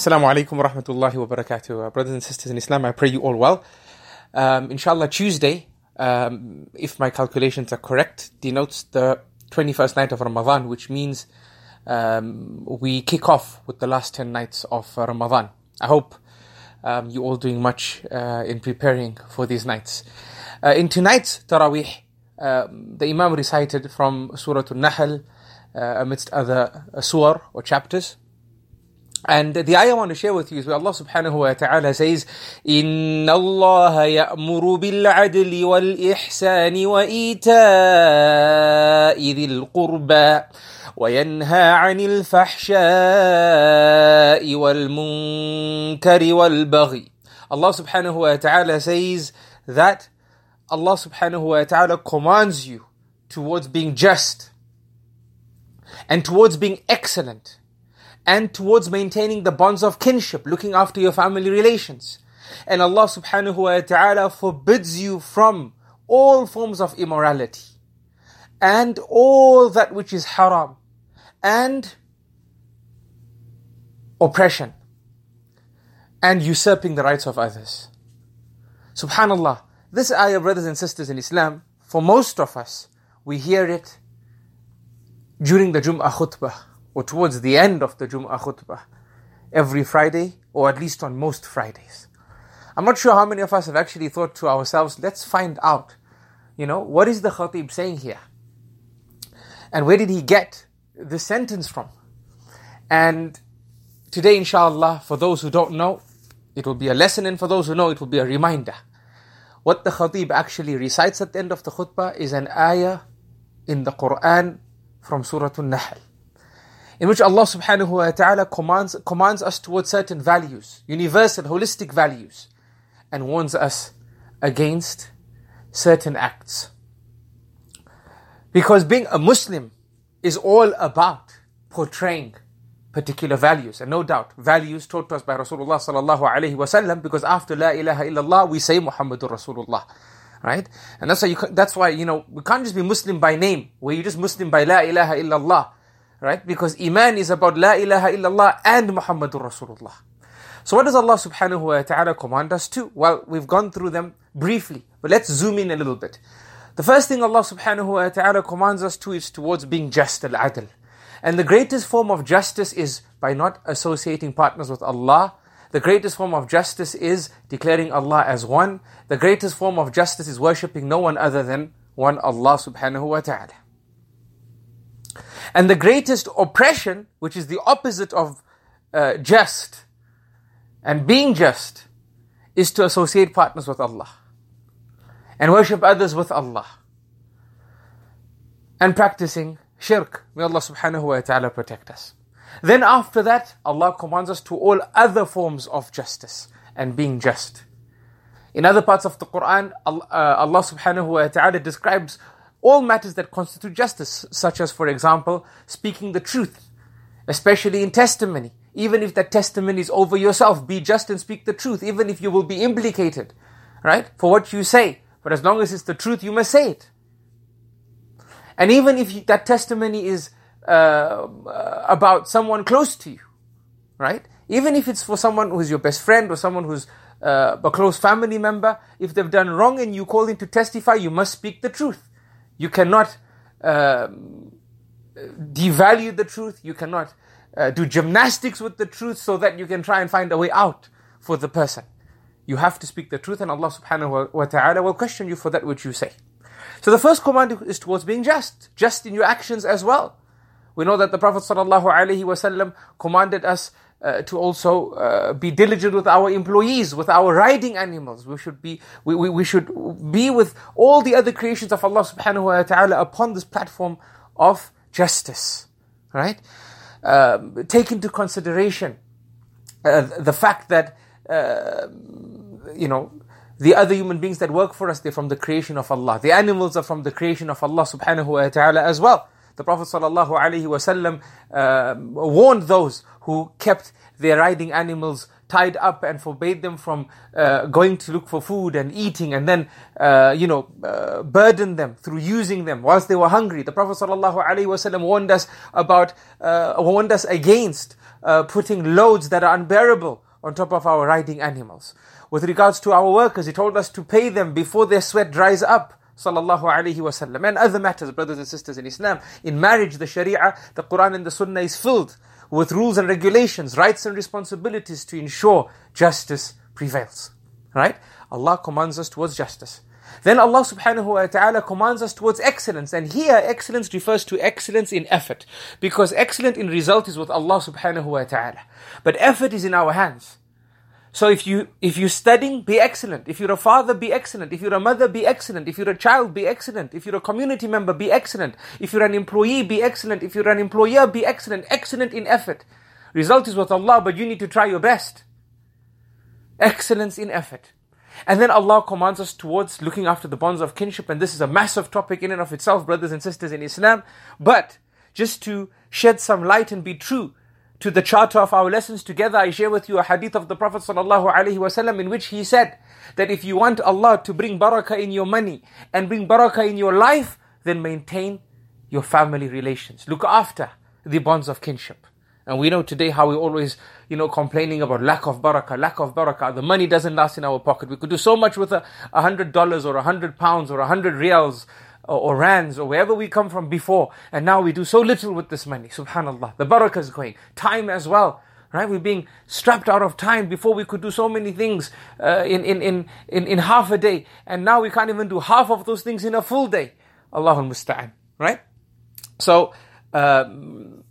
Assalamu alaikum wa rahmatullahi wa barakatuh. Brothers and sisters in Islam, I pray you all well. Um, inshallah, Tuesday, um, if my calculations are correct, denotes the 21st night of Ramadan, which means um, we kick off with the last 10 nights of uh, Ramadan. I hope um, you all doing much uh, in preparing for these nights. Uh, in tonight's Taraweeh, um, the Imam recited from Surah Al-Nahl uh, amidst other uh, surah or chapters. And the ayah I want to share with you is where Allah subhanahu wa ta'ala says, إِنَّ اللَّهَ يَأْمُرُ بِالْعَدْلِ وَالْإِحْسَانِ وَإِيتَاءِ ذِي الْقُرْبَى وينهى عن الفحشاء والمنكر والبغي Allah subhanahu wa ta'ala says that Allah subhanahu wa ta'ala commands you towards being just and towards being excellent and towards maintaining the bonds of kinship, looking after your family relations. And Allah subhanahu wa ta'ala forbids you from all forms of immorality and all that which is haram and oppression and usurping the rights of others. Subhanallah, this ayah, brothers and sisters in Islam, for most of us, we hear it during the Jum'ah khutbah or towards the end of the Jum'ah khutbah every Friday or at least on most Fridays. I'm not sure how many of us have actually thought to ourselves, let's find out, you know, what is the khatib saying here? And where did he get this sentence from? And today, inshallah, for those who don't know, it will be a lesson, and for those who know, it will be a reminder. What the khatib actually recites at the end of the khutbah is an ayah in the Quran from Surah An-Nahl in which Allah subhanahu wa ta'ala commands, commands us towards certain values, universal, holistic values, and warns us against certain acts. Because being a Muslim is all about portraying particular values. And no doubt, values taught to us by Rasulullah sallallahu alayhi wasallam, because after La ilaha illallah, we say Muhammadur Rasulullah. Right? And that's why, you, that's why, you know, we can't just be Muslim by name, where you just Muslim by La ilaha illallah right? Because Iman is about La ilaha illallah and Muhammadur Rasulullah. So what does Allah subhanahu wa ta'ala command us to? Well, we've gone through them briefly, but let's zoom in a little bit. The first thing Allah subhanahu wa ta'ala commands us to is towards being just, al-adl. And the greatest form of justice is by not associating partners with Allah. The greatest form of justice is declaring Allah as one. The greatest form of justice is worshipping no one other than one Allah subhanahu wa ta'ala. And the greatest oppression, which is the opposite of uh, just and being just, is to associate partners with Allah and worship others with Allah and practicing shirk. May Allah subhanahu wa ta'ala protect us. Then after that, Allah commands us to all other forms of justice and being just. In other parts of the Quran, Allah, uh, Allah subhanahu wa ta'ala describes all matters that constitute justice, such as, for example, speaking the truth, especially in testimony. Even if that testimony is over yourself, be just and speak the truth, even if you will be implicated, right, for what you say. But as long as it's the truth, you must say it. And even if that testimony is uh, about someone close to you, right? Even if it's for someone who's your best friend or someone who's uh, a close family member, if they've done wrong and you call in to testify, you must speak the truth. You cannot uh, devalue the truth. You cannot uh, do gymnastics with the truth so that you can try and find a way out for the person. You have to speak the truth, and Allah subhanahu wa ta'ala will question you for that which you say. So the first command is towards being just, just in your actions as well. We know that the Prophet sallallahu alaihi wasallam commanded us uh, to also uh, be diligent with our employees, with our riding animals. We should be, we, we, we should be with all the other creations of Allah subhanahu wa ta'ala upon this platform of justice. Right? Um, take into consideration uh, the fact that, uh, you know, the other human beings that work for us, they're from the creation of Allah. The animals are from the creation of Allah subhanahu wa ta'ala as well. The Prophet ﷺ uh, warned those who kept their riding animals tied up and forbade them from uh, going to look for food and eating and then, uh, you know, uh, burden them through using them whilst they were hungry. The Prophet ﷺ warned us about, uh, warned us against uh, putting loads that are unbearable on top of our riding animals. With regards to our workers, he told us to pay them before their sweat dries up sallallahu alaihi wasallam and other matters brothers and sisters in Islam in marriage the sharia the Quran and the sunnah is filled with rules and regulations, rights and responsibilities to ensure justice prevails. Right? Allah commands us towards justice. Then Allah subhanahu wa ta'ala commands us towards excellence. And here excellence refers to excellence in effort. Because excellent in result is with Allah subhanahu wa ta'ala. But effort is in our hands. So if you if you're studying, be excellent. If you're a father, be excellent. If you're a mother, be excellent. If you're a child, be excellent. If you're a community member, be excellent. If you're an employee, be excellent. If you're an employer, be excellent. Excellent in effort. Result is with Allah, but you need to try your best. Excellence in effort. And then Allah commands us towards looking after the bonds of kinship, and this is a massive topic in and of itself, brothers and sisters in Islam. But just to shed some light and be true, to the charter of our lessons together, I share with you a hadith of the Prophet ﷺ in which he said that if you want Allah to bring barakah in your money and bring barakah in your life, then maintain your family relations. Look after the bonds of kinship. And we know today how we always, you know, complaining about lack of barakah, lack of barakah. The money doesn't last in our pocket. We could do so much with a hundred dollars or a hundred pounds or a hundred riyals or, or rands or wherever we come from before. And now we do so little with this money. Subhanallah. The barakah is going. Time as well. Right? We're being strapped out of time before we could do so many things uh, in, in, in, in, in half a day. And now we can't even do half of those things in a full day. Allahul Musta'an. Right? So, um,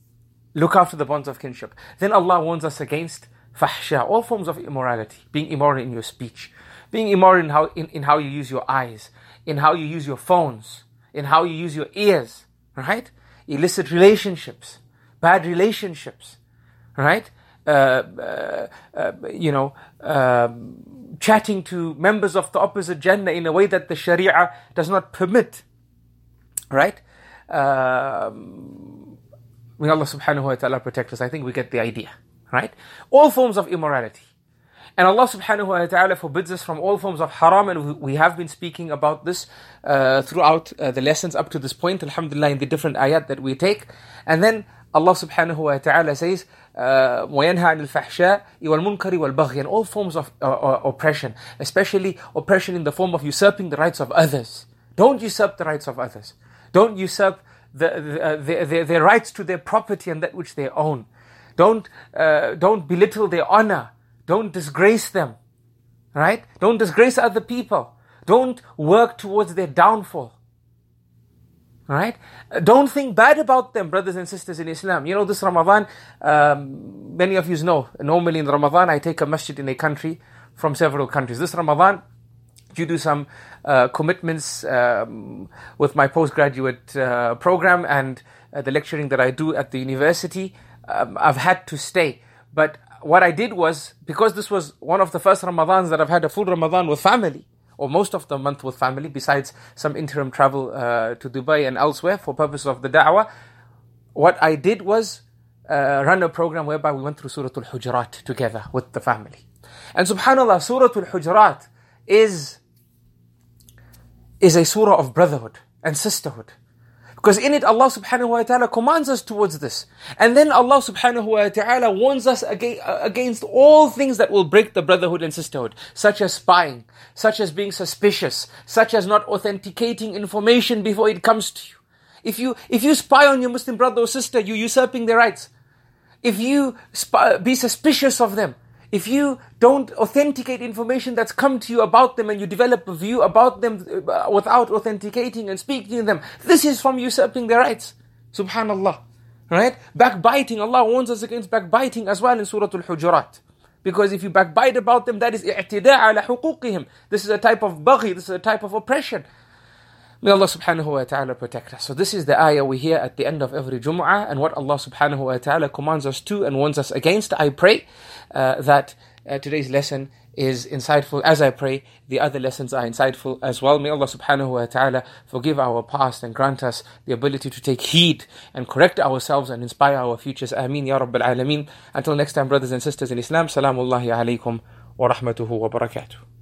look after the bonds of kinship. Then Allah warns us against fahsha, all forms of immorality, being immoral in your speech, being immoral in how, in, in how you use your eyes, in how you use your phones, in how you use your ears, right? Illicit relationships, bad relationships, right? Uh, uh, uh, you know, um, chatting to members of the opposite gender in a way that the Sharia does not permit, right? Um, may Allah subhanahu wa ta'ala protect us. I think we get the idea, right? All forms of immorality. And Allah subhanahu wa ta'ala forbids us from all forms of haram, and we have been speaking about this uh, throughout uh, the lessons up to this point, alhamdulillah, in the different ayat that we take. And then Allah subhanahu wa ta'ala says, وَيَنْهَى عَنِ الْفَحْشَاءِ وَالْمُنْكَرِ وَالْبَغْيِ And all forms of uh, uh, oppression, especially oppression in the form of usurping the rights of others. Don't usurp the rights of others. Don't usurp the, the, uh, the, the, their rights to their property and that which they own. Don't, uh, don't belittle their honor. Don't disgrace them. Right? Don't disgrace other people. Don't work towards their downfall. Right? Don't think bad about them, brothers and sisters in Islam. You know, this Ramadan, um, many of you know, normally in Ramadan, I take a masjid in a country from several countries. This Ramadan, due to some uh, commitments um, with my postgraduate uh, program and uh, the lecturing that I do at the university, um, I've had to stay. But what I did was, because this was one of the first Ramadans that I've had a full Ramadan with family, or most of the month with family, besides some interim travel uh, to Dubai and elsewhere for purposes of the da'wah, what I did was uh, run a program whereby we went through Surah Al-Hujurat together with the family. And subhanAllah, Surah Al-Hujurat is, is a surah of brotherhood and sisterhood. Because in it, Allah subhanahu wa ta'ala commands us towards this. And then Allah subhanahu wa ta'ala warns us uh, against all things that will break the brotherhood and sisterhood, such as spying, such as being suspicious, such as not authenticating information before it comes to you. If you, if you spy on your Muslim brother or sister, you're usurping their rights. If you spy, be suspicious of them, if you don't authenticate information that's come to you about them and you develop a view about them uh, without authenticating and speaking to them, this is from usurping their rights. Subhanallah. Right? Backbiting, Allah warns us against backbiting as well in Surah Al-Hujurat. Because if you backbite about them, that is i'tida' ala. This is a type of baghi, this is a type of oppression. May Allah subhanahu wa ta'ala protect us. So this is the ayah we hear at the end of every Jum'ah and what Allah subhanahu wa ta'ala commands us to and warns us against. I pray uh, that uh, today's lesson is insightful. As I pray, the other lessons are insightful as well. May Allah subhanahu wa ta'ala forgive our past and grant us the ability to take heed and correct ourselves and inspire our futures. Ameen Ya Rabbil Alameen. Until next time, brothers and sisters in Islam, Salamullahi alaykum wa rahmatuhu wa barakatuh.